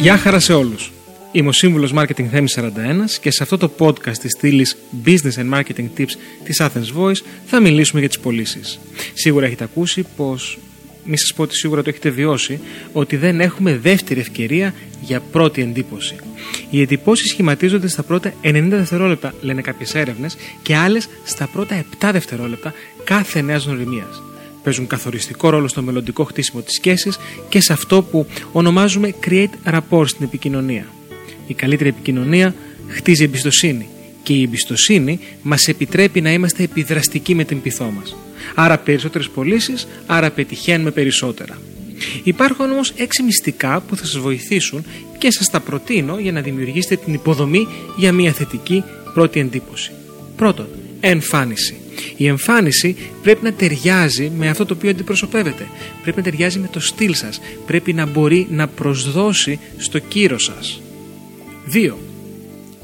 Γεια χαρά σε όλους! Είμαι ο σύμβουλος Marketing Θέμης 41 και σε αυτό το podcast της στήλης Business and Marketing Tips της Athens Voice θα μιλήσουμε για τις πωλήσεις. Σίγουρα έχετε ακούσει πως, μη σας πω ότι σίγουρα το έχετε βιώσει, ότι δεν έχουμε δεύτερη ευκαιρία για πρώτη εντύπωση. Οι εντυπώσεις σχηματίζονται στα πρώτα 90 δευτερόλεπτα, λένε κάποιες έρευνες, και άλλες στα πρώτα 7 δευτερόλεπτα κάθε νέας γνωριμίας παίζουν καθοριστικό ρόλο στο μελλοντικό χτίσιμο της σχέσης και σε αυτό που ονομάζουμε create rapport στην επικοινωνία. Η καλύτερη επικοινωνία χτίζει εμπιστοσύνη και η εμπιστοσύνη μας επιτρέπει να είμαστε επιδραστικοί με την πυθό μας. Άρα περισσότερες πωλήσεις, άρα πετυχαίνουμε περισσότερα. Υπάρχουν όμως έξι μυστικά που θα σας βοηθήσουν και σας τα προτείνω για να δημιουργήσετε την υποδομή για μια θετική πρώτη εντύπωση. Πρώτον, εμφάνιση. Η εμφάνιση πρέπει να ταιριάζει με αυτό το οποίο αντιπροσωπεύετε. Πρέπει να ταιριάζει με το στυλ σας. Πρέπει να μπορεί να προσδώσει στο κύρος σας. 2.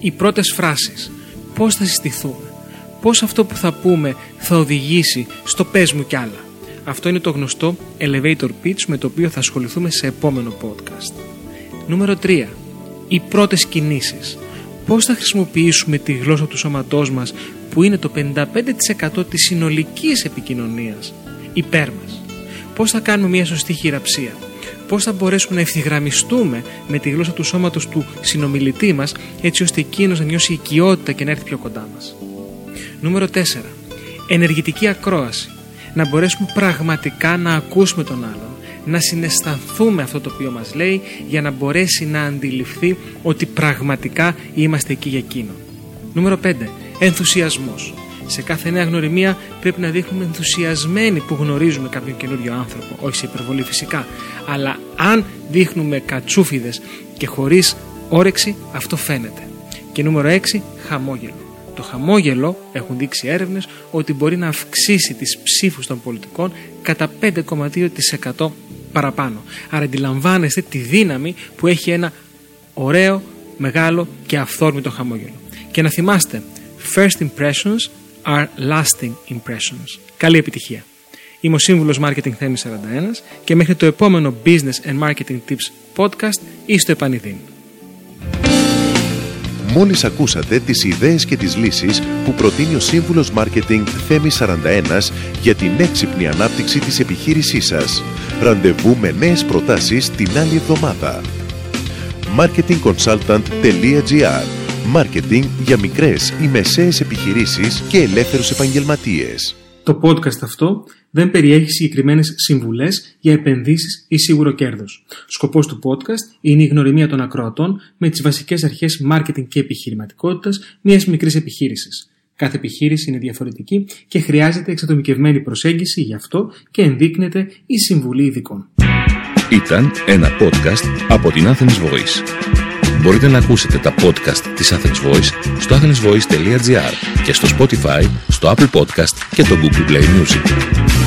Οι πρώτες φράσεις. Πώς θα συστηθούμε; Πώς αυτό που θα πούμε θα οδηγήσει στο πες μου κι άλλα. Αυτό είναι το γνωστό elevator pitch με το οποίο θα ασχοληθούμε σε επόμενο podcast. Νούμερο 3. Οι πρώτες κινήσεις. Πώς θα χρησιμοποιήσουμε τη γλώσσα του σώματός μας που είναι το 55% της συνολικής επικοινωνίας υπέρ μας; Πώς θα κάνουμε μια σωστή χειραψία; Πώς θα μπορέσουμε να ευθυγραμμιστούμε με τη γλώσσα του σώματος του συνομιλητή μας έτσι ώστε εκείνος να νιώσει οικειότητα και να έρθει πιο κοντά μας; Νούμερο 4. Ενεργητική ακρόαση. Να μπορέσουμε πραγματικά να ακούσουμε τον άλλον, να συναισθανθούμε αυτό το οποίο μας λέει για να μπορέσει να αντιληφθεί ότι πραγματικά είμαστε εκεί για εκείνον. Νούμερο 5. Ενθουσιασμός σε κάθε νέα γνωριμία πρέπει να δείχνουμε ενθουσιασμένοι που γνωρίζουμε κάποιον καινούριο άνθρωπο. Όχι σε υπερβολή φυσικά. Αλλά αν δείχνουμε κατσούφιδες και χωρίς όρεξη, αυτό φαίνεται. Και νούμερο 6, χαμόγελο. Το χαμόγελο, έχουν δείξει έρευνες, ότι μπορεί να αυξήσει τις ψήφους των πολιτικών κατά 5,2% παραπάνω. Άρα αντιλαμβάνεστε τη δύναμη που έχει ένα ωραίο, μεγάλο και αυθόρμητο χαμόγελο. Και να θυμάστε, first impressions are lasting impressions. Καλή επιτυχία. Είμαι ο σύμβουλος Marketing Θέμης 41 και μέχρι το επόμενο Business and Marketing Tips podcast ή στο επανειδήν. Μόλις ακούσατε τις ιδέες και τις λύσεις που προτείνει ο σύμβουλος Marketing Θέμης 41 για την έξυπνη ανάπτυξη της επιχείρησής σας. Ραντεβού με νέες προτάσεις την άλλη εβδομάδα. marketingconsultant.gr Μάρκετινγκ για μικρές ή μεσαίες επιχειρήσεις και ελεύθερους επαγγελματίες. Το podcast αυτό δεν περιέχει συγκεκριμένες συμβουλές για επενδύσεις ή σίγουρο κέρδος. Σκοπός του podcast είναι η γνωριμία των ακροατών με τις βασικές αρχές marketing και επιχειρηματικότητας μιας μικρής επιχείρησης. Κάθε επιχείρηση είναι διαφορετική και χρειάζεται εξατομικευμένη προσέγγιση γι' αυτό και ενδείκνεται η συμβουλή ειδικών. Ήταν ένα podcast από την Athens Voice. Μπορείτε να ακούσετε τα podcast της Athens Voice στο athensvoice.gr και στο Spotify, στο Apple Podcast και το Google Play Music.